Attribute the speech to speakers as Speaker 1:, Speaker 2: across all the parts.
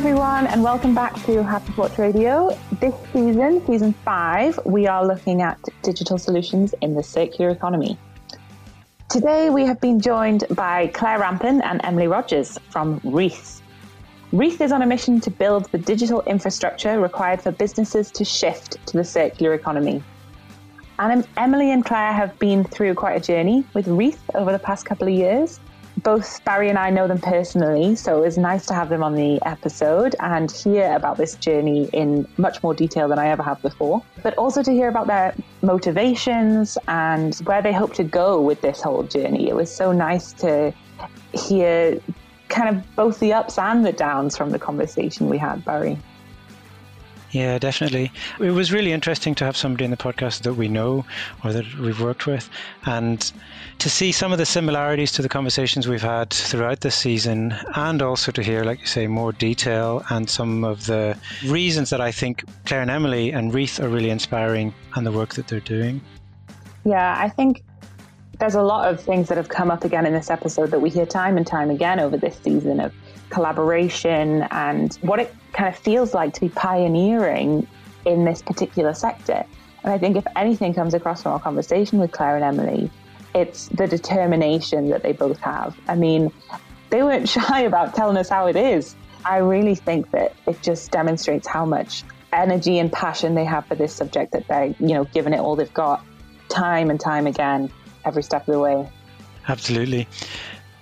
Speaker 1: everyone, and welcome back to Happy Porch Radio. This season, season five, we are looking at digital solutions in the circular economy. Today, we have been joined by Claire Rampen and Emily Rogers from Reath. Reath is on a mission to build the digital infrastructure required for businesses to shift to the circular economy. And Emily and Claire have been through quite a journey with Reath over the past couple of years both Barry and I know them personally, so it was nice to have them on the episode and hear about this journey in much more detail than I ever have before. But also to hear about their motivations and where they hope to go with this whole journey. It was so nice to hear kind of both the ups and the downs from the conversation we had, Barry.
Speaker 2: Yeah, definitely. It was really interesting to have somebody in the podcast that we know or that we've worked with and to see some of the similarities to the conversations we've had throughout this season and also to hear, like you say, more detail and some of the reasons that I think Claire and Emily and Reath are really inspiring and the work that they're doing.
Speaker 1: Yeah, I think there's a lot of things that have come up again in this episode that we hear time and time again over this season of collaboration and what it kind of feels like to be pioneering in this particular sector. And I think if anything comes across from our conversation with Claire and Emily, it's the determination that they both have. I mean, they weren't shy about telling us how it is. I really think that it just demonstrates how much energy and passion they have for this subject that they're, you know, giving it all they've got time and time again, every step of the way.
Speaker 2: Absolutely.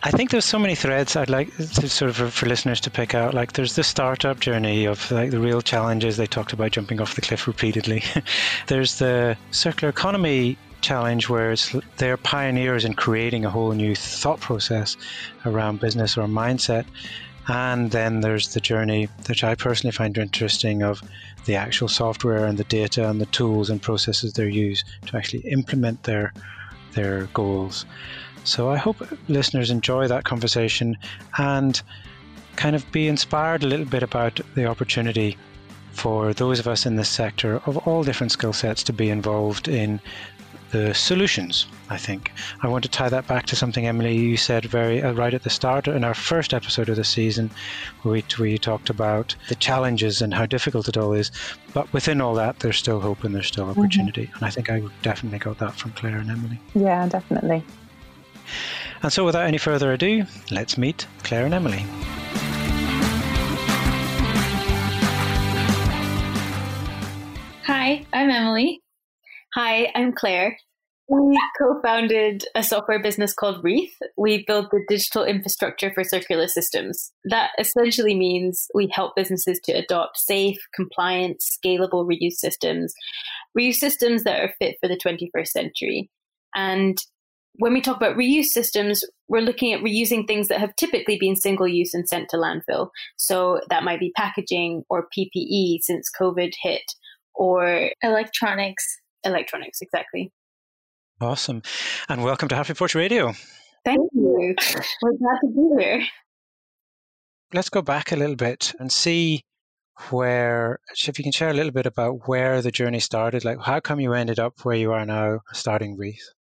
Speaker 2: I think there's so many threads I'd like to sort of for, for, listeners to pick out. Like there's the startup journey of like the real challenges they talked about jumping off the cliff repeatedly. there's the circular economy challenge where it's they're pioneers in creating a whole new thought process around business or mindset. And then there's the journey, which I personally find interesting, of the actual software and the data and the tools and processes they use to actually implement their their goals. So I hope listeners enjoy that conversation and kind of be inspired a little bit about the opportunity for those of us in this sector of all different skill sets to be involved in the solutions. I think I want to tie that back to something Emily you said very uh, right at the start in our first episode of the season, where we, we talked about the challenges and how difficult it all is. But within all that, there's still hope and there's still mm-hmm. opportunity. Mm-hmm. And I think I definitely got that from Claire and Emily.
Speaker 1: Yeah, definitely.
Speaker 2: And so, without any further ado, let's meet Claire and Emily.
Speaker 3: Hi, I'm Emily.
Speaker 4: Hi, I'm Claire. We co founded a software business called Reath. We build the digital infrastructure for circular systems. That essentially means we help businesses to adopt safe, compliant, scalable reuse systems, reuse systems that are fit for the 21st century. And when we talk about reuse systems, we're looking at reusing things that have typically been single use and sent to landfill. So that might be packaging or PPE since COVID hit, or
Speaker 3: electronics.
Speaker 4: Electronics, exactly.
Speaker 2: Awesome. And welcome to Happy Porch Radio.
Speaker 4: Thank you. We're glad to be here.
Speaker 2: Let's go back a little bit and see where, if you can share a little bit about where the journey started. Like, how come you ended up where you are now, starting Reath?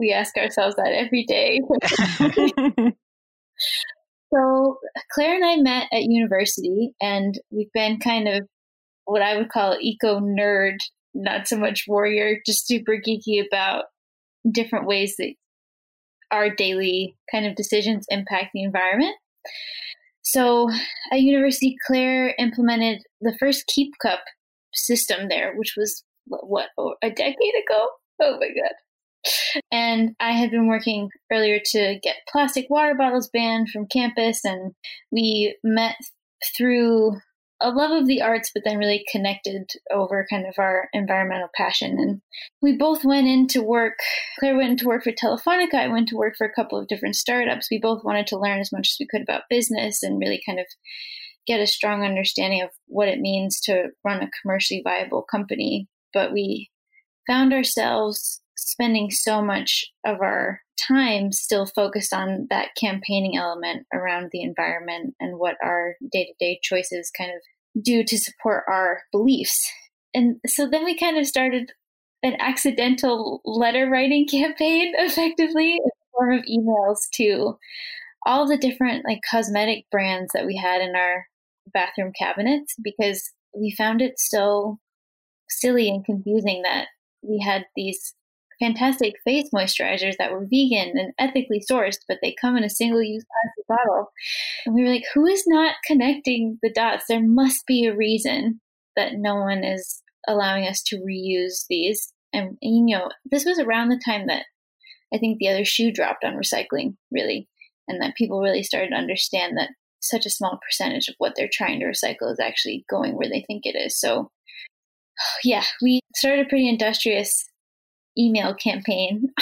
Speaker 3: we ask ourselves that every day. so Claire and I met at university, and we've been kind of what I would call eco nerd, not so much warrior, just super geeky about different ways that our daily kind of decisions impact the environment. So at university, Claire implemented the first Keep Cup system there, which was what, what oh, a decade ago. Oh my god! And I had been working earlier to get plastic water bottles banned from campus, and we met through a love of the arts, but then really connected over kind of our environmental passion. And we both went into work. Claire went into work for Telefonica. I went to work for a couple of different startups. We both wanted to learn as much as we could about business and really kind of get a strong understanding of what it means to run a commercially viable company. But we found ourselves spending so much of our time still focused on that campaigning element around the environment and what our day to day choices kind of do to support our beliefs. And so then we kind of started an accidental letter writing campaign effectively in the form of emails to all the different like cosmetic brands that we had in our bathroom cabinets because we found it so silly and confusing that we had these fantastic face moisturizers that were vegan and ethically sourced, but they come in a single use plastic bottle. And we were like, who is not connecting the dots? There must be a reason that no one is allowing us to reuse these. And, you know, this was around the time that I think the other shoe dropped on recycling, really, and that people really started to understand that such a small percentage of what they're trying to recycle is actually going where they think it is. So, yeah, we started a pretty industrious email campaign.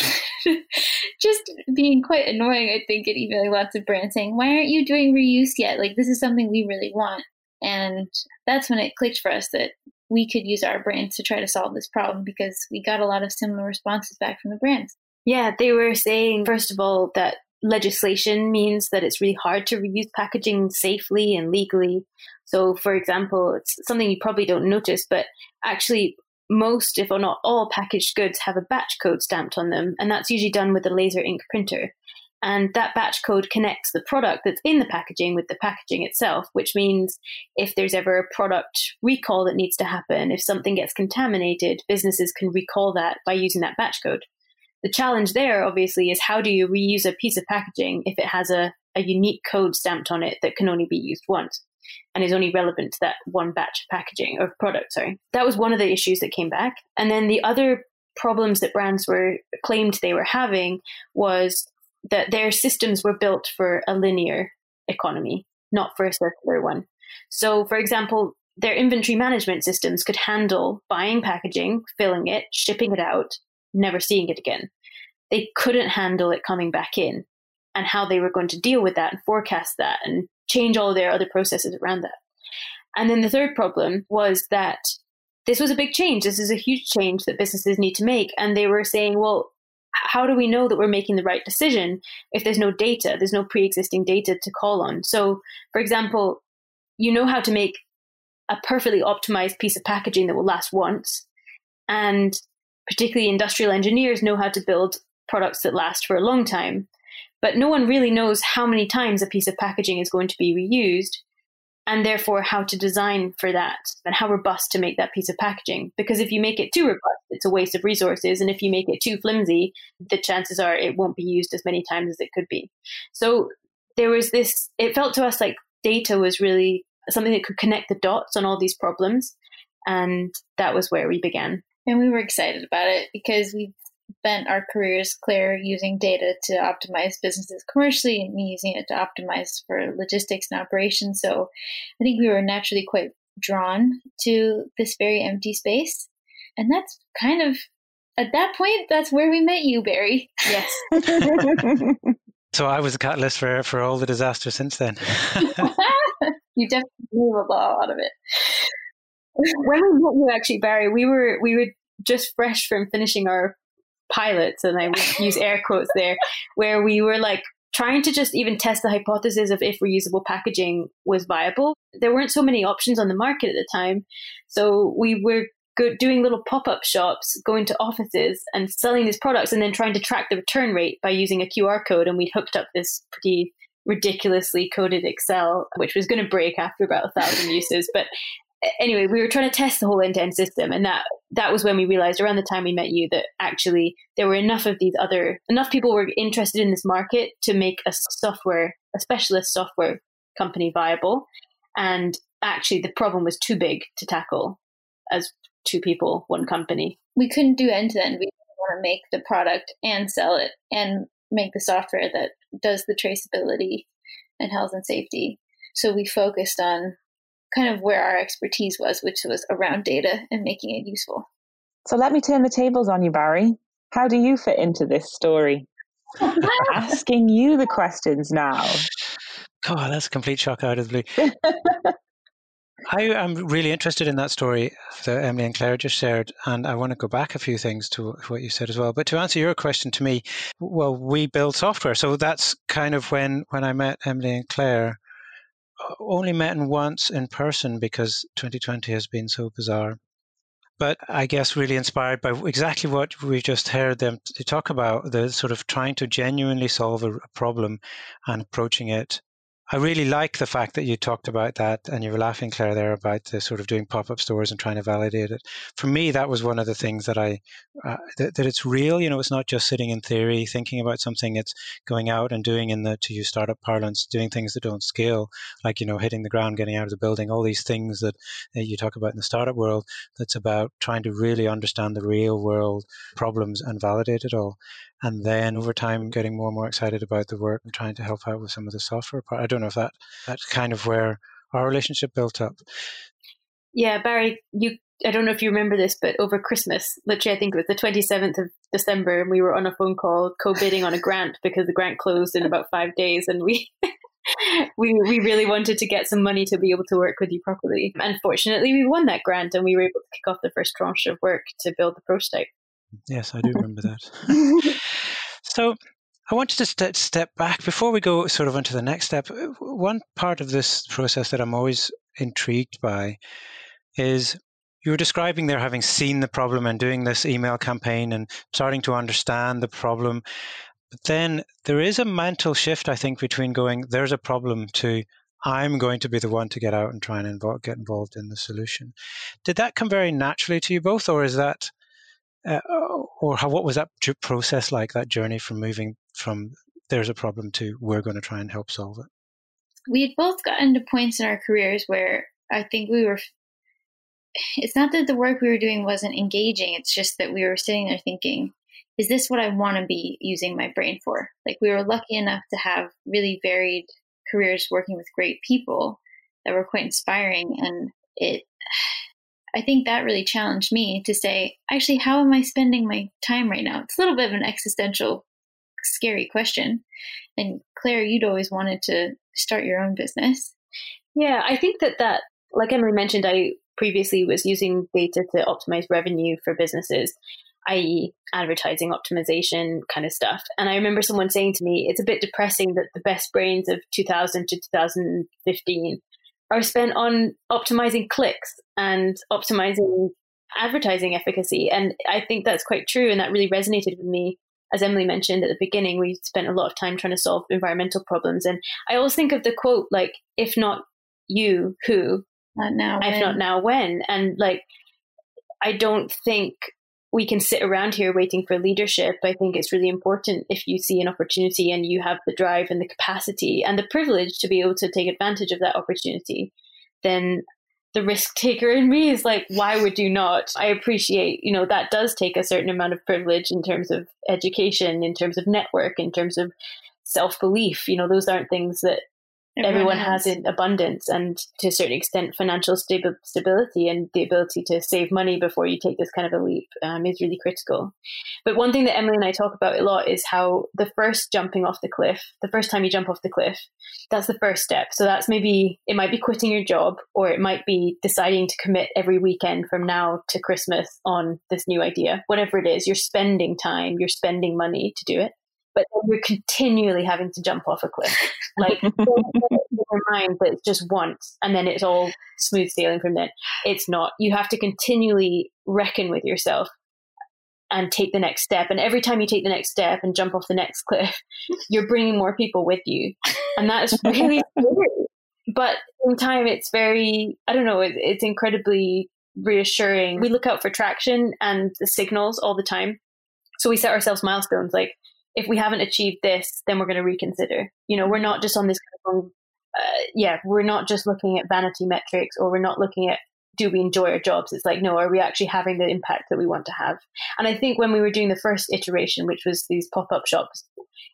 Speaker 3: Just being quite annoying, I think, at emailing lots of brands saying, Why aren't you doing reuse yet? Like, this is something we really want. And that's when it clicked for us that we could use our brands to try to solve this problem because we got a lot of similar responses back from the brands.
Speaker 4: Yeah, they were saying, first of all, that legislation means that it's really hard to reuse packaging safely and legally. So, for example, it's something you probably don't notice, but actually, most, if not all, packaged goods have a batch code stamped on them, and that's usually done with a laser ink printer. And that batch code connects the product that's in the packaging with the packaging itself, which means if there's ever a product recall that needs to happen, if something gets contaminated, businesses can recall that by using that batch code. The challenge there, obviously, is how do you reuse a piece of packaging if it has a, a unique code stamped on it that can only be used once? And is only relevant to that one batch of packaging or product. Sorry, that was one of the issues that came back. And then the other problems that brands were claimed they were having was that their systems were built for a linear economy, not for a circular one. So, for example, their inventory management systems could handle buying packaging, filling it, shipping it out, never seeing it again. They couldn't handle it coming back in and how they were going to deal with that and forecast that and change all their other processes around that. And then the third problem was that this was a big change. This is a huge change that businesses need to make. And they were saying, well, how do we know that we're making the right decision if there's no data, there's no pre existing data to call on? So, for example, you know how to make a perfectly optimized piece of packaging that will last once. And particularly industrial engineers know how to build products that last for a long time. But no one really knows how many times a piece of packaging is going to be reused and therefore how to design for that and how robust to make that piece of packaging. Because if you make it too robust, it's a waste of resources. And if you make it too flimsy, the chances are it won't be used as many times as it could be. So there was this, it felt to us like data was really something that could connect the dots on all these problems. And that was where we began.
Speaker 3: And we were excited about it because we spent our careers, Claire, using data to optimize businesses commercially and me using it to optimize for logistics and operations. So I think we were naturally quite drawn to this very empty space. And that's kind of, at that point, that's where we met you, Barry.
Speaker 4: Yes.
Speaker 2: so I was a catalyst for, for all the disaster since then.
Speaker 3: you definitely blew a lot out of it.
Speaker 4: When we met you, actually, Barry, we were we were just fresh from finishing our pilots, and I would use air quotes there, where we were like trying to just even test the hypothesis of if reusable packaging was viable. There weren't so many options on the market at the time. So we were doing little pop up shops, going to offices and selling these products, and then trying to track the return rate by using a QR code. And we'd hooked up this pretty ridiculously coded Excel, which was going to break after about a thousand uses. But anyway, we were trying to test the whole end to end system. And that that was when we realized around the time we met you that actually there were enough of these other enough people were interested in this market to make a software a specialist software company viable. And actually the problem was too big to tackle as two people one company.
Speaker 3: We couldn't do end to end we want to make the product and sell it and make the software that does the traceability and health and safety. So we focused on kind of where our expertise was, which was around data and making it useful.
Speaker 1: So let me turn the tables on you, Barry. How do you fit into this story? Asking you the questions now.
Speaker 2: Oh, that's a complete shock out of the blue. I am really interested in that story that Emily and Claire just shared, and I want to go back a few things to what you said as well. But to answer your question to me, well, we build software, so that's kind of when when I met Emily and Claire only met once in person because 2020 has been so bizarre. But I guess really inspired by exactly what we just heard them talk about the sort of trying to genuinely solve a problem and approaching it I really like the fact that you talked about that and you were laughing, Claire, there about the sort of doing pop up stores and trying to validate it. For me, that was one of the things that I, uh, that, that, it's real. You know, it's not just sitting in theory, thinking about something, it's going out and doing in the, to use startup parlance, doing things that don't scale, like, you know, hitting the ground, getting out of the building, all these things that, that you talk about in the startup world. That's about trying to really understand the real world problems and validate it all and then over time getting more and more excited about the work and trying to help out with some of the software part. I don't know if that that's kind of where our relationship built up.
Speaker 4: Yeah, Barry, you I don't know if you remember this, but over Christmas, literally I think it was the 27th of December, and we were on a phone call co-bidding on a grant because the grant closed in about five days, and we we we really wanted to get some money to be able to work with you properly. And fortunately, we won that grant, and we were able to kick off the first tranche of work to build the prototype.
Speaker 2: Yes, I do remember that. so I wanted to st- step back before we go sort of into the next step. Uh, one part of this process that I'm always intrigued by is you were describing there having seen the problem and doing this email campaign and starting to understand the problem. But then there is a mental shift, I think, between going, there's a problem to I'm going to be the one to get out and try and involve, get involved in the solution. Did that come very naturally to you both, or is that uh, or how what was that process like? That journey from moving from there's a problem to we're going to try and help solve it.
Speaker 3: We had both gotten to points in our careers where I think we were. It's not that the work we were doing wasn't engaging. It's just that we were sitting there thinking, "Is this what I want to be using my brain for?" Like we were lucky enough to have really varied careers working with great people that were quite inspiring, and it I think that really challenged me to say, actually, how am I spending my time right now? It's a little bit of an existential, scary question. And Claire, you'd always wanted to start your own business.
Speaker 4: Yeah, I think that that, like Emily mentioned, I previously was using data to optimize revenue for businesses, i.e., advertising optimization kind of stuff. And I remember someone saying to me, it's a bit depressing that the best brains of 2000 to 2015 are spent on optimizing clicks and optimizing advertising efficacy. And I think that's quite true. And that really resonated with me. As Emily mentioned at the beginning, we spent a lot of time trying to solve environmental problems. And I always think of the quote, like, if not you, who?
Speaker 3: Not now.
Speaker 4: If
Speaker 3: when.
Speaker 4: not now, when? And like, I don't think we can sit around here waiting for leadership. I think it's really important if you see an opportunity and you have the drive and the capacity and the privilege to be able to take advantage of that opportunity, then the risk taker in me is like, why would you not? I appreciate, you know, that does take a certain amount of privilege in terms of education, in terms of network, in terms of self belief. You know, those aren't things that everyone, has. in abundance and to a certain extent financial stabi- stability and the ability to save money before you take this kind of a leap um, is really critical. But one thing that emily and i talk about a lot is how the first jumping off the cliff the first time you jump off the cliff that's the first step. So that's maybe it might be quitting your job or it might be deciding to commit every weekend from now to christmas on this new idea. Whatever it is you're spending time you're spending money to do it but you're continually having to jump off a cliff. Like in your mind that it's just once and then it's all smooth sailing from then. It's not. You have to continually reckon with yourself and take the next step. And every time you take the next step and jump off the next cliff, you're bringing more people with you. And that's really scary. But in time, it's very, I don't know, it, it's incredibly reassuring. We look out for traction and the signals all the time. So we set ourselves milestones like if we haven't achieved this, then we're going to reconsider. You know, we're not just on this kind of, uh, yeah, we're not just looking at vanity metrics or we're not looking at do we enjoy our jobs? It's like, no, are we actually having the impact that we want to have? And I think when we were doing the first iteration, which was these pop up shops,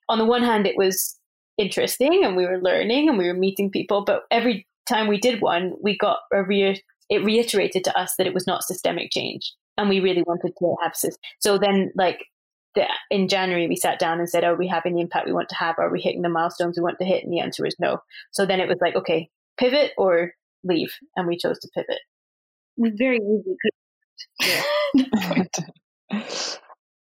Speaker 4: on the one hand, it was interesting and we were learning and we were meeting people, but every time we did one, we got a re- it reiterated to us that it was not systemic change. And we really wanted to have system. So then, like, that in January we sat down and said, Are we having the impact we want to have? Are we hitting the milestones we want to hit? And the answer was no. So then it was like, okay, pivot or leave. And we chose to pivot.
Speaker 3: Very easy.
Speaker 1: Yeah.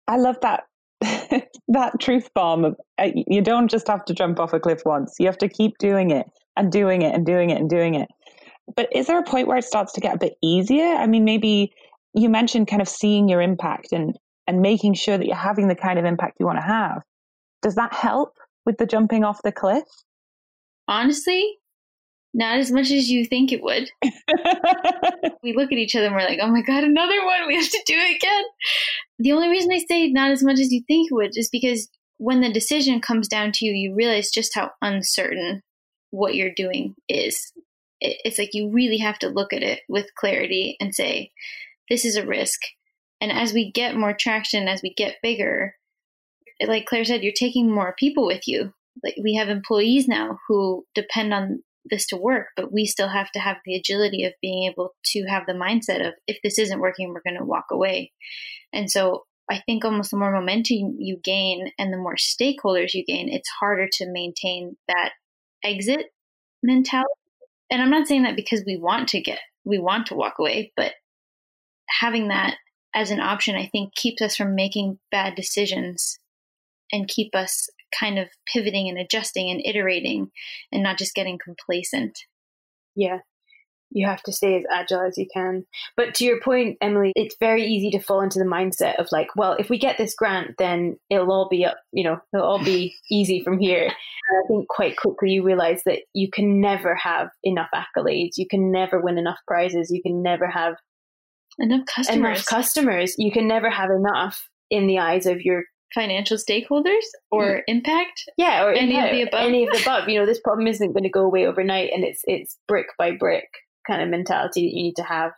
Speaker 1: I love that that truth bomb of uh, you don't just have to jump off a cliff once. You have to keep doing it and doing it and doing it and doing it. But is there a point where it starts to get a bit easier? I mean, maybe you mentioned kind of seeing your impact and and making sure that you're having the kind of impact you want to have. Does that help with the jumping off the cliff?
Speaker 3: honestly, not as much as you think it would. we look at each other and we're like, oh my God, another one. We have to do it again. The only reason I say not as much as you think it would is because when the decision comes down to you, you realize just how uncertain what you're doing is. It's like you really have to look at it with clarity and say, this is a risk. And as we get more traction, as we get bigger, like Claire said, you're taking more people with you. Like we have employees now who depend on this to work, but we still have to have the agility of being able to have the mindset of if this isn't working, we're going to walk away. And so I think almost the more momentum you gain and the more stakeholders you gain, it's harder to maintain that exit mentality. And I'm not saying that because we want to get, we want to walk away, but having that as an option, I think keeps us from making bad decisions and keep us kind of pivoting and adjusting and iterating and not just getting complacent.
Speaker 4: Yeah. You have to stay as agile as you can. But to your point, Emily, it's very easy to fall into the mindset of like, well, if we get this grant, then it'll all be up, you know, it'll all be easy from here. And I think quite quickly you realize that you can never have enough accolades. You can never win enough prizes. You can never have
Speaker 3: enough customers.
Speaker 4: Enough customers. You can never have enough in the eyes of your
Speaker 3: financial stakeholders or mm. impact?
Speaker 4: Yeah or
Speaker 3: any
Speaker 4: impact,
Speaker 3: of the above?
Speaker 4: Any of the above. You know this problem isn't going to go away overnight and it's it's brick by brick kind of mentality that you need to have.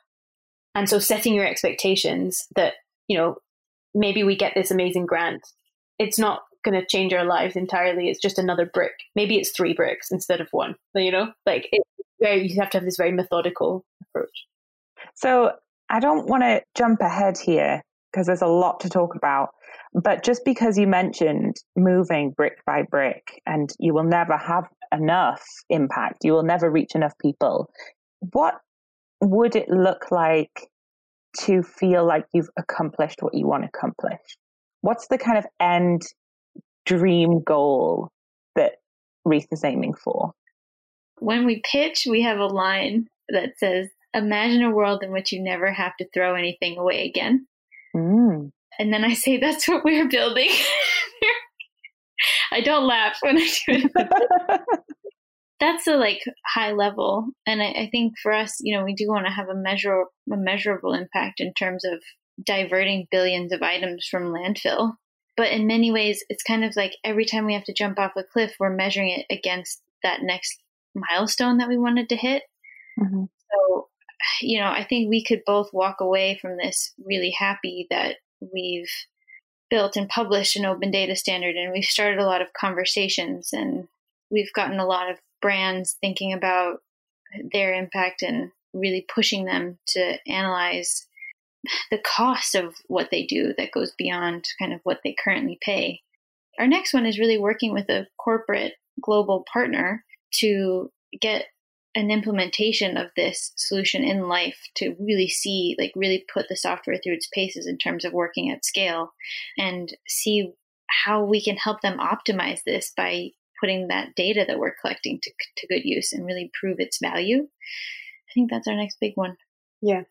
Speaker 4: And so setting your expectations that you know maybe we get this amazing grant. It's not going to change our lives entirely. It's just another brick. Maybe it's three bricks instead of one you know? Like it, very, you have to have this very methodical approach.
Speaker 1: So i don't want to jump ahead here because there's a lot to talk about but just because you mentioned moving brick by brick and you will never have enough impact, you will never reach enough people, what would it look like to feel like you've accomplished what you want to accomplish? What's the kind of end dream goal that Reath is aiming for?
Speaker 3: When we pitch, we have a line that says, Imagine a world in which you never have to throw anything away again.
Speaker 1: Mm.
Speaker 3: And then I say, that's what we're building. I don't laugh when I do it. that's the like high level. And I, I think for us, you know, we do want to have a measure a measurable impact in terms of diverting billions of items from landfill. But in many ways, it's kind of like every time we have to jump off a cliff, we're measuring it against that next milestone that we wanted to hit.
Speaker 1: Mm-hmm.
Speaker 3: So, you know, I think we could both walk away from this really happy that we've built and published an open data standard and we've started a lot of conversations and we've gotten a lot of brands thinking about their impact and really pushing them to analyze the cost of what they do that goes beyond kind of what they currently pay. Our next one is really working with a corporate global partner to get an implementation of this solution in life to really see, like, really put the software through its paces in terms of working at scale and see how we can help them optimize this by putting that data that we're collecting to, to good use and really prove its value. I think that's our next big one.
Speaker 4: Yeah.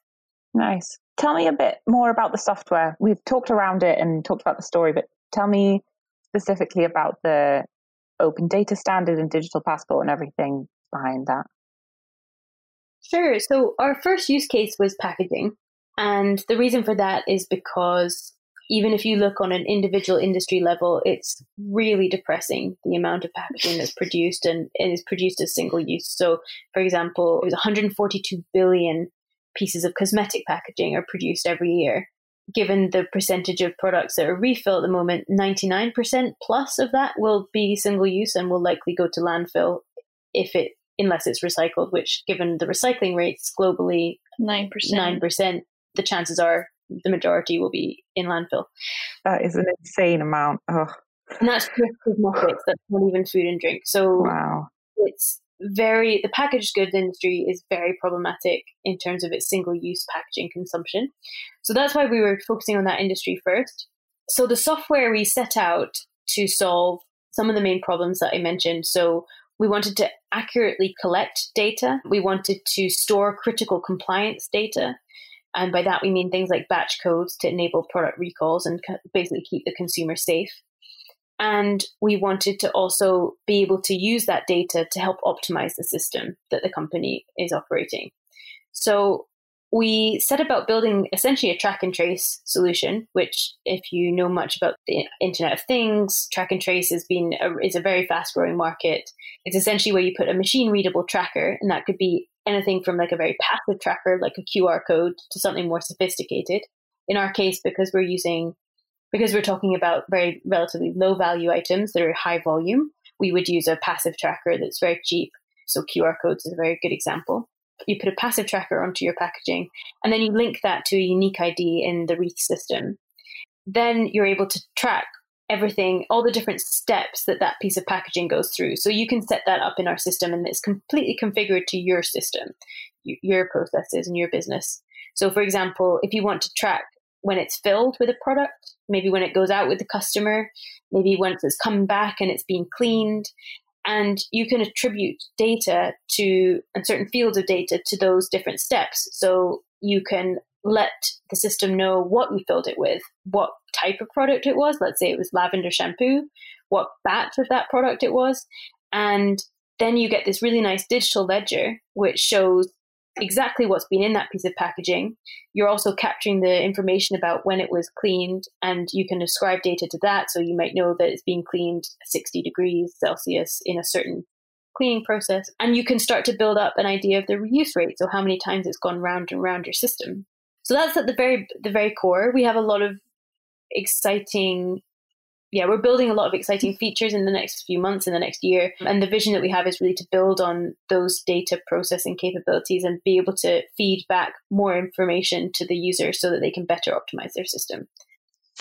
Speaker 1: Nice. Tell me a bit more about the software. We've talked around it and talked about the story, but tell me specifically about the open data standard and digital passport and everything behind that.
Speaker 4: Sure. So our first use case was packaging. And the reason for that is because even if you look on an individual industry level, it's really depressing the amount of packaging that's produced and, and is produced as single use. So, for example, it was 142 billion pieces of cosmetic packaging are produced every year. Given the percentage of products that are refill at the moment, 99% plus of that will be single use and will likely go to landfill if it unless it's recycled, which given the recycling rates globally,
Speaker 3: 9%.
Speaker 4: 9%, the chances are the majority will be in landfill.
Speaker 1: That is an insane amount. Oh.
Speaker 4: And that's just cosmetics, that's not even food and drink. So
Speaker 1: wow.
Speaker 4: it's very, the packaged goods industry is very problematic in terms of its single use packaging consumption. So that's why we were focusing on that industry first. So the software we set out to solve some of the main problems that I mentioned. So we wanted to accurately collect data. We wanted to store critical compliance data. And by that, we mean things like batch codes to enable product recalls and basically keep the consumer safe. And we wanted to also be able to use that data to help optimize the system that the company is operating. So we set about building essentially a track and trace solution, which, if you know much about the Internet of Things, track and trace has been a, is a very fast growing market. It's essentially where you put a machine readable tracker, and that could be anything from like a very passive tracker, like a QR code, to something more sophisticated. In our case, because we're using because we're talking about very relatively low value items that are high volume, we would use a passive tracker that's very cheap. So QR codes is a very good example you put a passive tracker onto your packaging, and then you link that to a unique ID in the Reath system. Then you're able to track everything, all the different steps that that piece of packaging goes through. So you can set that up in our system, and it's completely configured to your system, your processes, and your business. So, for example, if you want to track when it's filled with a product, maybe when it goes out with the customer, maybe once it's come back and it's been cleaned, and you can attribute data to and certain fields of data to those different steps. So you can let the system know what you filled it with, what type of product it was. Let's say it was lavender shampoo, what batch of that product it was. And then you get this really nice digital ledger, which shows exactly what's been in that piece of packaging. You're also capturing the information about when it was cleaned, and you can ascribe data to that. So you might know that it's being cleaned 60 degrees Celsius in a certain cleaning process. And you can start to build up an idea of the reuse rate, so how many times it's gone round and round your system. So that's at the very the very core. We have a lot of exciting yeah, we're building a lot of exciting features in the next few months, in the next year. And the vision that we have is really to build on those data processing capabilities and be able to feed back more information to the user so that they can better optimize their system.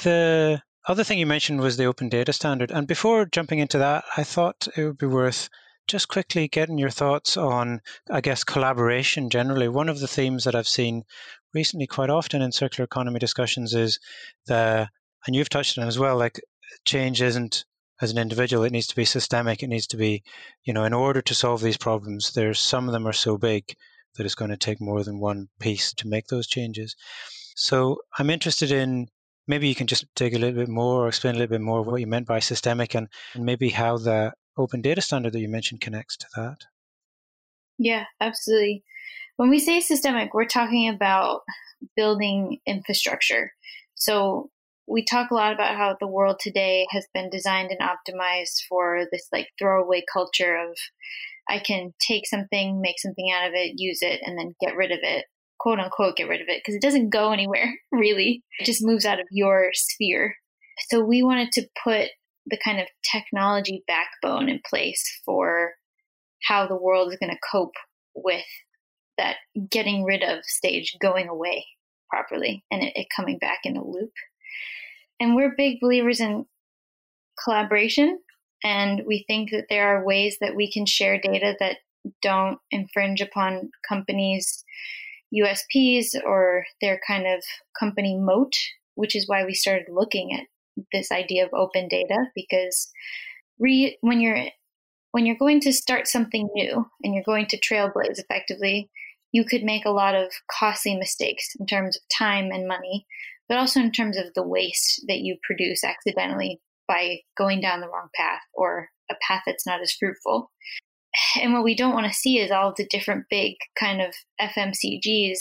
Speaker 2: The other thing you mentioned was the open data standard. And before jumping into that, I thought it would be worth just quickly getting your thoughts on, I guess, collaboration generally. One of the themes that I've seen recently quite often in circular economy discussions is the, and you've touched on as well, like change isn't as an individual, it needs to be systemic. It needs to be, you know, in order to solve these problems, there's some of them are so big that it's going to take more than one piece to make those changes. So I'm interested in maybe you can just dig a little bit more or explain a little bit more of what you meant by systemic and, and maybe how the open data standard that you mentioned connects to that.
Speaker 3: Yeah, absolutely. When we say systemic, we're talking about building infrastructure. So we talk a lot about how the world today has been designed and optimized for this like throwaway culture of I can take something, make something out of it, use it, and then get rid of it, quote unquote, get rid of it, because it doesn't go anywhere, really. It just moves out of your sphere. So we wanted to put the kind of technology backbone in place for how the world is going to cope with that getting rid of stage going away properly and it, it coming back in a loop. And we're big believers in collaboration. And we think that there are ways that we can share data that don't infringe upon companies' USPs or their kind of company moat, which is why we started looking at this idea of open data because re- when you're when you're going to start something new and you're going to trailblaze effectively, you could make a lot of costly mistakes in terms of time and money but also in terms of the waste that you produce accidentally by going down the wrong path or a path that's not as fruitful. And what we don't want to see is all the different big kind of FMCGs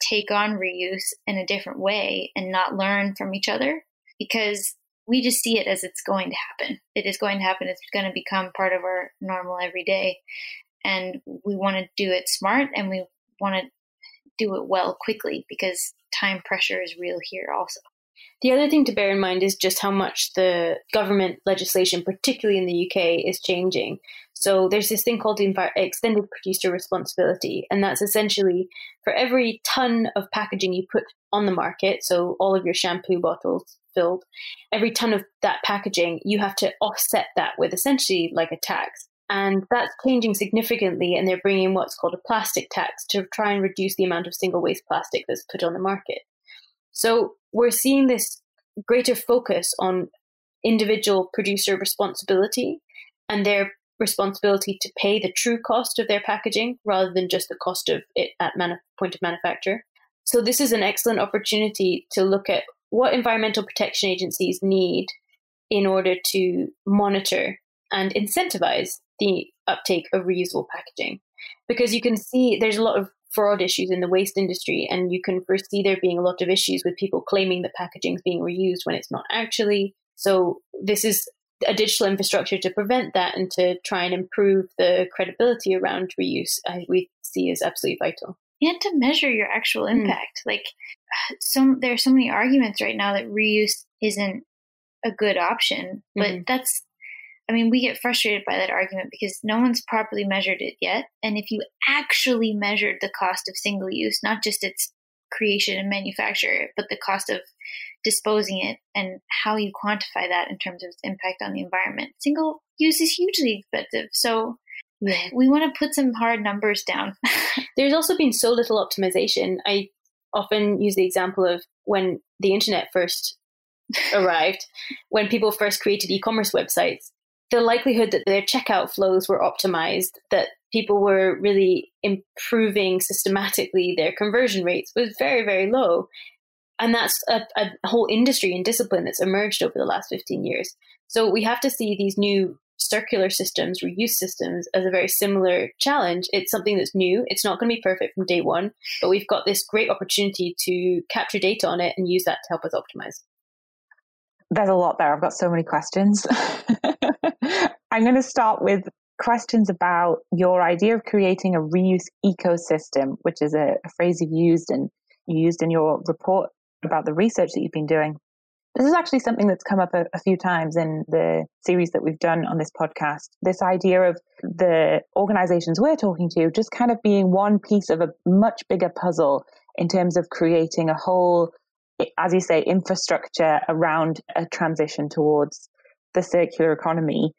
Speaker 3: take on reuse in a different way and not learn from each other because we just see it as it's going to happen. It is going to happen. It's going to become part of our normal everyday. And we want to do it smart and we want to do it well quickly because time pressure is real here also.
Speaker 4: The other thing to bear in mind is just how much the government legislation, particularly in the UK, is changing. So there's this thing called the extended producer responsibility, and that's essentially for every ton of packaging you put on the market, so all of your shampoo bottles filled, every ton of that packaging, you have to offset that with essentially like a tax. And that's changing significantly, and they're bringing what's called a plastic tax to try and reduce the amount of single waste plastic that's put on the market. So we're seeing this greater focus on individual producer responsibility and their responsibility to pay the true cost of their packaging rather than just the cost of it at point of manufacture. So this is an excellent opportunity to look at what environmental protection agencies need in order to monitor and incentivize the uptake of reusable packaging. Because you can see there's a lot of fraud issues in the waste industry, and you can foresee there being a lot of issues with people claiming that packaging is being reused when it's not actually. So, this is a digital infrastructure to prevent that and to try and improve the credibility around reuse, I, we see as absolutely vital.
Speaker 3: And to measure your actual hmm. impact. Mm. Like, some there are so many arguments right now that reuse isn't a good option, but mm-hmm. that's I mean, we get frustrated by that argument because no one's properly measured it yet. And if you actually measured the cost of single use, not just its creation and manufacture, but the cost of disposing it and how you quantify that in terms of its impact on the environment, single use is hugely expensive. So yeah. we want to put some hard numbers down.
Speaker 4: There's also been so little optimization. I often use the example of when the internet first arrived, when people first created e commerce websites, the likelihood that their checkout flows were optimized, that people were really improving systematically their conversion rates was very, very low. And that's a, a, whole industry and discipline that's emerged over the last 15 years. So we have to see these new circular systems, reuse systems, as a very similar challenge. It's something that's new. It's not going to be perfect from day one, but we've got this great opportunity to capture data on it and use that to help us optimize.
Speaker 1: There's a lot there. I've got so many questions. I'm going to start with questions about your idea of creating a reuse ecosystem, which is a, a phrase you've used and you used in your report about the research that you've been doing. This is actually something that's come up a, a, few times in the series that we've done on this podcast. This idea of the organizations we're talking to just kind of being one piece of a much bigger puzzle in terms of creating a whole, as you say, infrastructure around a transition towards the circular economy.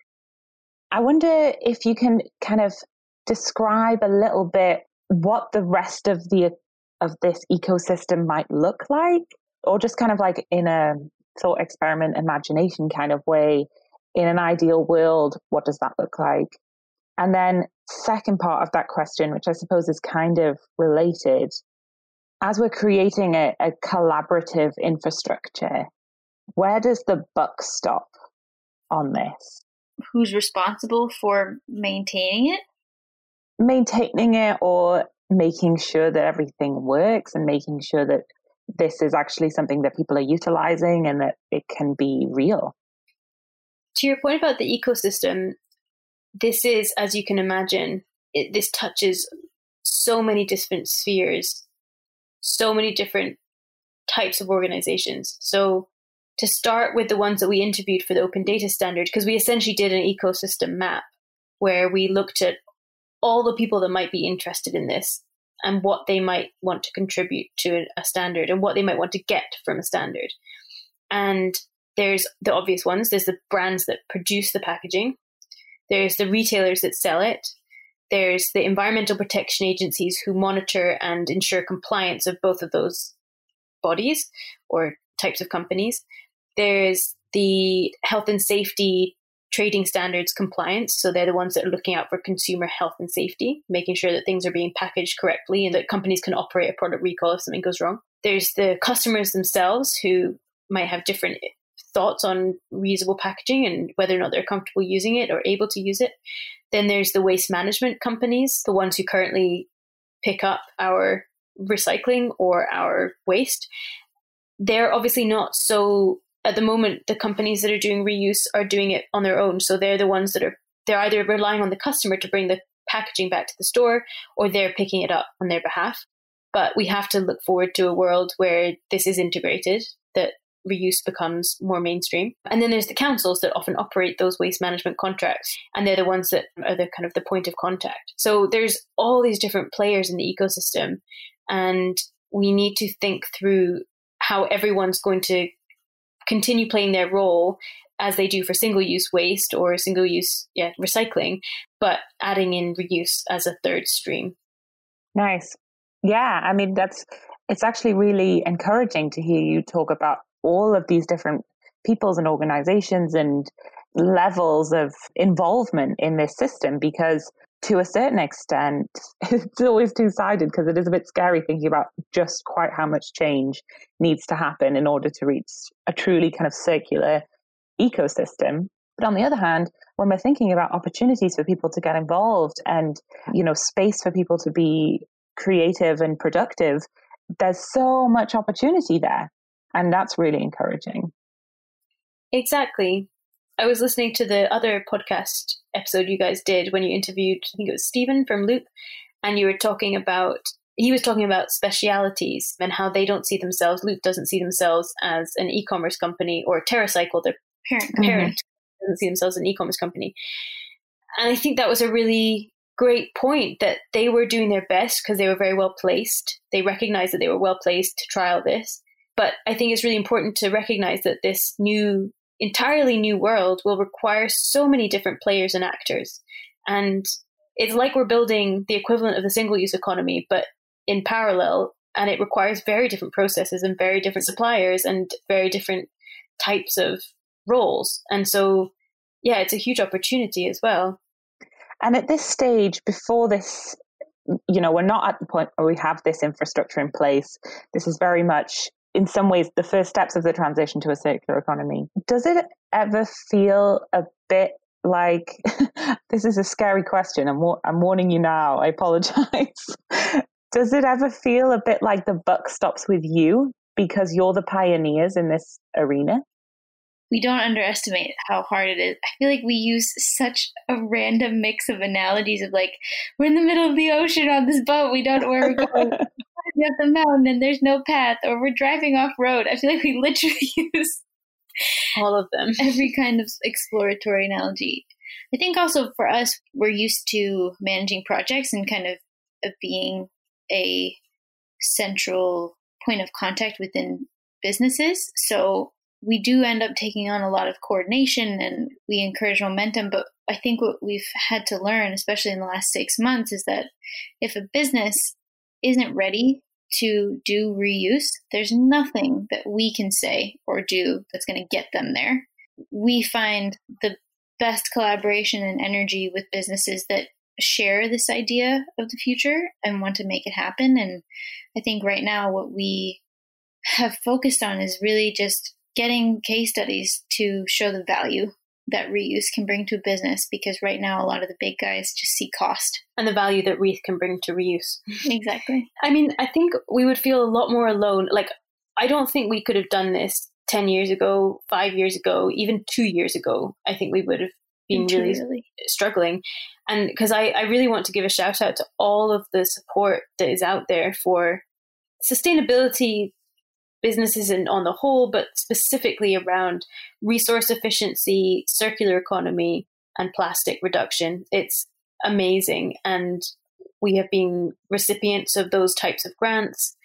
Speaker 1: I wonder if you can kind of describe a little bit what the rest of the of this ecosystem might look like or just kind of like in a thought experiment imagination kind of way in an ideal world what does that look like and then second part of that question which i suppose is kind of related as we're creating a, a collaborative infrastructure where does the buck stop on this?
Speaker 3: Who's responsible for maintaining it?
Speaker 1: Maintaining it or making sure that everything works and making sure that this is actually something that people are utilizing and that it can be real.
Speaker 4: To your point about the ecosystem, this is, as you can imagine, it, this touches so many different spheres, so many different types of organizations. So, to start with the ones that we interviewed for the Open Data Standard, because we essentially did an ecosystem map where we looked at all the people that might be interested in this and what they might want to contribute to a standard and what they might want to get from a standard. And there's the obvious ones there's the brands that produce the packaging, there's the retailers that sell it, there's the environmental protection agencies who monitor and ensure compliance of both of those bodies or types of companies. There's the health and safety trading standards compliance. So they're the ones that are looking out for consumer health and safety, making sure that things are being packaged correctly and that companies can operate a product recall if something goes wrong. There's the customers themselves who might have different thoughts on reusable packaging and whether or not they're comfortable using it or able to use it. Then there's the waste management companies, the ones who currently pick up our recycling or our waste. They're obviously not so at the moment the companies that are doing reuse are doing it on their own so they're the ones that are they're either relying on the customer to bring the packaging back to the store or they're picking it up on their behalf but we have to look forward to a world where this is integrated that reuse becomes more mainstream and then there's the councils that often operate those waste management contracts and they're the ones that are the kind of the point of contact so there's all these different players in the ecosystem and we need to think through how everyone's going to continue playing their role as they do for single use waste or single use yeah, recycling, but adding in reuse as a third stream.
Speaker 1: Nice. Yeah, I mean that's it's actually really encouraging to hear you talk about all of these different peoples and organizations and levels of involvement in this system because to a certain extent, it's always two sided because it is a bit scary thinking about just quite how much change needs to happen in order to reach a truly kind of circular ecosystem. But on the other hand, when we're thinking about opportunities for people to get involved and, you know, space for people to be creative and productive, there's so much opportunity there. And that's really encouraging.
Speaker 4: Exactly. I was listening to the other podcast episode you guys did when you interviewed, I think it was Stephen from Loop, and you were talking about he was talking about specialities and how they don't see themselves, Loop doesn't see themselves as an e-commerce company or TerraCycle, their parent mm-hmm. parent doesn't see themselves as an e-commerce company. And I think that was a really great point that they were doing their best because they were very well placed. They recognized that they were well placed to trial this. But I think it's really important to recognize that this new, entirely new world will require so many different players and actors. And it's like we're building the equivalent of the single use economy, but in parallel. And it requires very different processes and very different suppliers and very different types of roles. And so, yeah, it's a huge opportunity as well.
Speaker 1: And at this stage, before this, you know, we're not at the point where we have this infrastructure in place. This is very much, in some ways, the first steps of the transition to a circular economy. Does it ever feel a bit like this is a scary question? I'm, I'm warning you now. I apologize. Does it ever feel a bit like the buck stops with you because you're the pioneers in this arena?
Speaker 3: we don't underestimate how hard it is. I feel like we use such a random mix of analogies of like, we're in the middle of the ocean on this boat, we don't know where we're going. we have the mountain and there's no path, or we're driving off road. I feel like we literally use
Speaker 4: all of them.
Speaker 3: Every kind of exploratory analogy. I think also for us, we're used to managing projects and kind of, of being a central point of contact within businesses. So we do end up taking on a lot of coordination and we encourage momentum. But I think what we've had to learn, especially in the last six months, is that if a business isn't ready to do reuse, there's nothing that we can say or do that's going to get them there. We find the best collaboration and energy with businesses that share this idea of the future and want to make it happen. And I think right now, what we have focused on is really just getting case studies to show the value that reuse can bring to a business because right now a lot of the big guys just see cost
Speaker 4: and the value that Reath can bring to reuse.
Speaker 3: exactly.
Speaker 4: I mean, I think we would feel a lot more alone. Like, I don't think we could have done this 10 years ago, five years ago, even two years ago. I think we would have been really, really struggling. And because I, I really want to give a shout out to all of the support that is out there for sustainability businesses and on the whole, but specifically around resource efficiency, circular economy, and plastic reduction. It's amazing. And we have been recipients of those types of grants.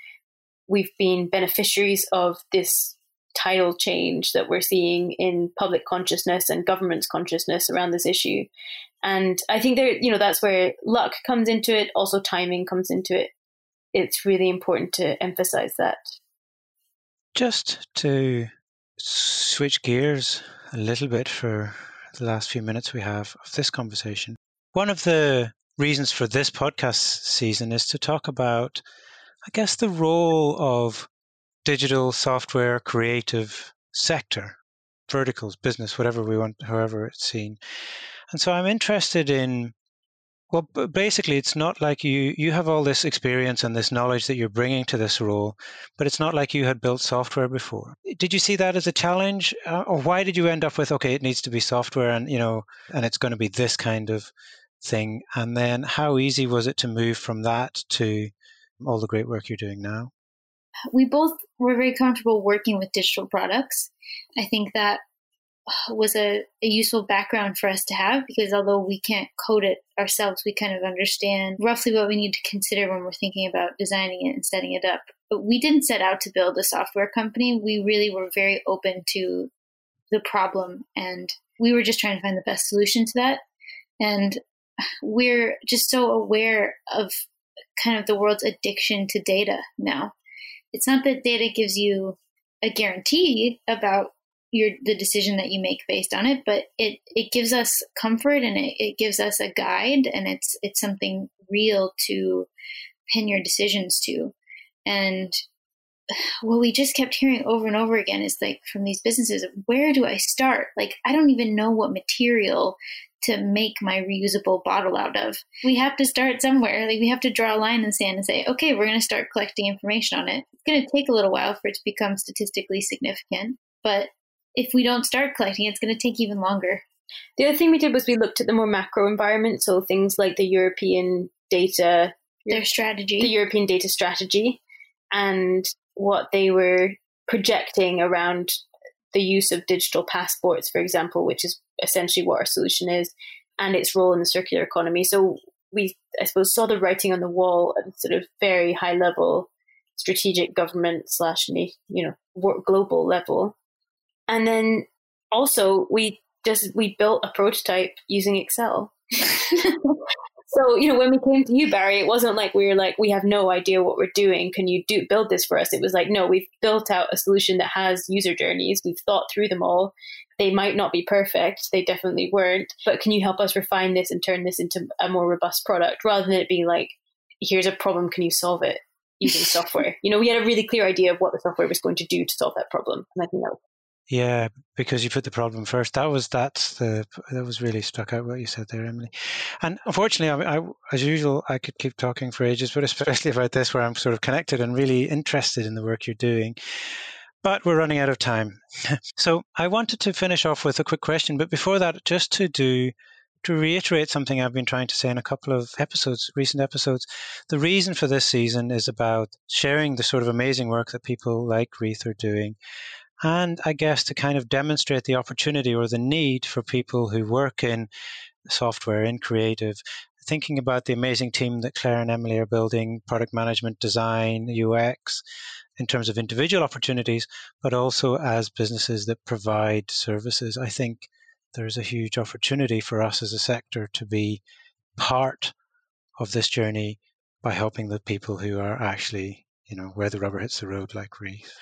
Speaker 4: We've been beneficiaries of this tidal change that we're seeing in public consciousness and government's consciousness around this issue. And I think there, you know, that's where luck comes into it. Also, timing comes into it. It's really important to emphasize that.
Speaker 2: Just to switch gears a little bit for the last few minutes we have of this conversation. One of the reasons for this podcast season is to talk about, I guess, the role of digital software creative sector, verticals, business, whatever we want, however it's seen. And so I'm interested in well, basically, it's not like you you have all this experience and this knowledge that you're bringing to this role, but it's not like you had built software before. Did you see that as a challenge, uh, or why did you end up with okay, it needs to be software, and you know, and it's going to be this kind of thing? And then, how easy was it to move from that to all the great work you're doing now?
Speaker 3: We both were very comfortable working with digital products. I think that was a, a, useful background for us to have because although we can't code it ourselves, we kind of understand roughly what we need to consider when we're thinking about designing it and setting it up. But we didn't set out to build a software company. We really were very open to the problem and we were just trying to find the best solution to that. And we're just so aware of kind of the world's addiction to data now. It's not that data gives you a guarantee about your the decision that you make based on it but it it gives us comfort and it, it gives us a guide and it's it's something real to pin your decisions to and what we just kept hearing over and over again is like from these businesses, where do I start? Like, I don't even know what material to make my reusable bottle out of. We have to start somewhere. Like, we have to draw a line in the sand and say, okay, we're going to start collecting information on it. It's going to take a little while for it to become statistically significant, but if we don't start collecting, it's going to take even longer.
Speaker 4: The other thing we did was we looked at the more macro environment, so things like the European data,
Speaker 3: their strategy,
Speaker 4: the European data strategy, and what they were projecting around the use of digital passports, for example, which is essentially what our solution is, and its role in the circular economy. So we, I suppose, saw the writing on the wall at sort of very high level, strategic government slash you know global level, and then also we just we built a prototype using Excel. so you know when we came to you barry it wasn't like we were like we have no idea what we're doing. Can you do build this for us? It was like no we've built out a solution that has user journeys. We've thought through them all. They might not be perfect. They definitely weren't. But can you help us refine this and turn this into a more robust product rather than it being like here's a problem. Can you solve it using software? You know we had a really clear idea of what the software was going to do to solve that problem. And i think that was
Speaker 2: yeah, because you put the problem first. That was that's the that was really stuck out what you said there, Emily. And unfortunately, I, I, as usual, I could keep talking for ages, but especially about this, where I'm sort of connected and really interested in the work you're doing. But we're running out of time, so I wanted to finish off with a quick question. But before that, just to do to reiterate something I've been trying to say in a couple of episodes, recent episodes, the reason for this season is about sharing the sort of amazing work that people like Reath are doing and I guess to kind of demonstrate the opportunity or the need for people who work in software, in creative, thinking about the amazing team that Claire and Emily are building, product management, design, UX, in terms of individual opportunities, but also as businesses that provide services. I think there's a huge opportunity for us as a sector to be part of this journey by helping the people who are actually, you know, where the rubber hits the road, like Reath.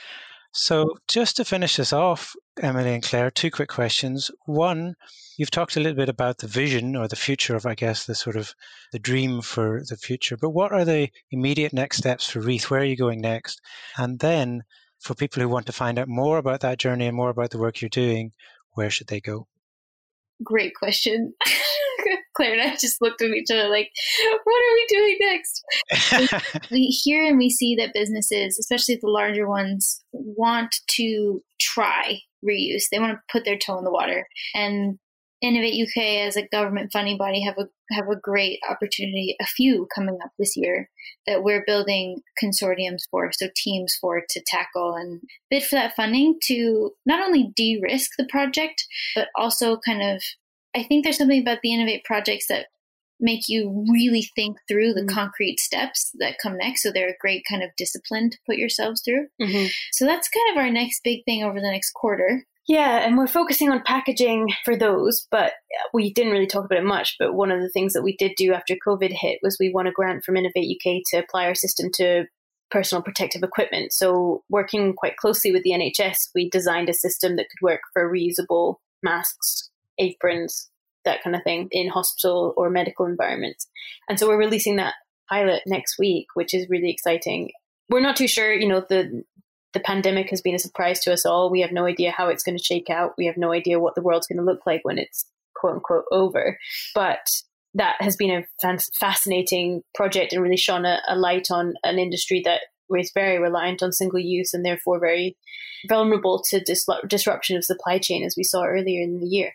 Speaker 2: So, just to finish this off, Emily and Claire, two quick questions. One, you've talked a little bit about the vision or the future of, I guess, the sort of the dream for the future. But what are the immediate next steps for Reath? Where are you going next? And then, for people who want to find out more about that journey and more about the work you're doing, where should they go?
Speaker 3: Great question. Claire and I just looked at each other like, what are we doing next? we hear and we see that businesses, especially the larger ones, want to try reuse. They want to put their toe in the water. And Innovate UK as a government funding body have a have a great opportunity, a few coming up this year that we're building consortiums for, so teams for to tackle and bid for that funding to not only de-risk the project, but also kind of I think there's something about the Innovate projects that make you really think through the mm-hmm. concrete steps that come next. So they're a great kind of discipline to put yourselves through. Mm-hmm. So that's kind of our next big thing over the next quarter.
Speaker 4: Yeah, and we're focusing on packaging for those, but we didn't really talk about it much. But one of the things that we did do after COVID hit was we won a grant from Innovate UK to apply our system to personal protective equipment. So, working quite closely with the NHS, we designed a system that could work for reusable masks, aprons, that kind of thing in hospital or medical environments. And so we're releasing that pilot next week, which is really exciting. We're not too sure, you know, the the pandemic has been a surprise to us all. We have no idea how it's going to shake out. We have no idea what the world's going to look like when it's quote unquote over. But that has been a fascinating project and really shone a, a light on an industry that was very reliant on single use and therefore very vulnerable to disruption of supply chain, as we saw earlier in the year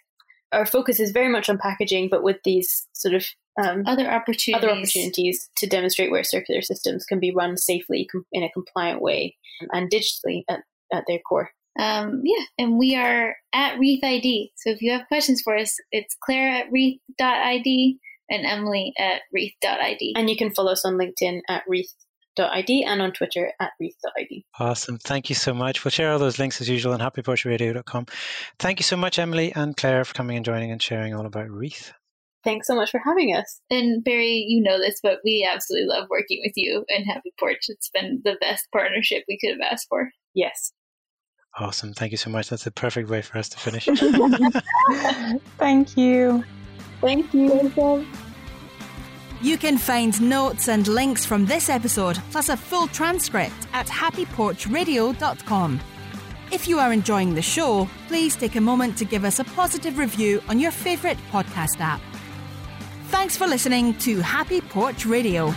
Speaker 4: our focus is very much on packaging, but with these sort of
Speaker 3: um, other opportunities,
Speaker 4: other opportunities to demonstrate where circular systems can be run safely com- in a compliant way and digitally at, at their core.
Speaker 3: Um, yeah, and we are at Reath ID. So if you have questions for us, it's Claire at Reath.id and Emily at Reath.id.
Speaker 4: And you can follow us on LinkedIn at Reath reath.id and on Twitter at reath.id.
Speaker 2: Awesome. Thank you so much. We'll share all those links as usual on happyporchradio.com. Thank you so much, Emily and Claire, for coming and joining and sharing all about Reath.
Speaker 4: Thanks so much for having us.
Speaker 3: And Barry, you know this, but we absolutely love working with you and Happy Porch. It's been the best partnership we could have asked for.
Speaker 4: Yes.
Speaker 2: Awesome. Thank you so much. That's the perfect way for us to finish.
Speaker 1: Thank you.
Speaker 4: Thank you.
Speaker 5: You can find notes and links from this episode, plus a full transcript at happyporchradio.com. If you are enjoying the show, please take a moment to give us a positive review on your favourite podcast app. Thanks for listening to Happy Porch Radio.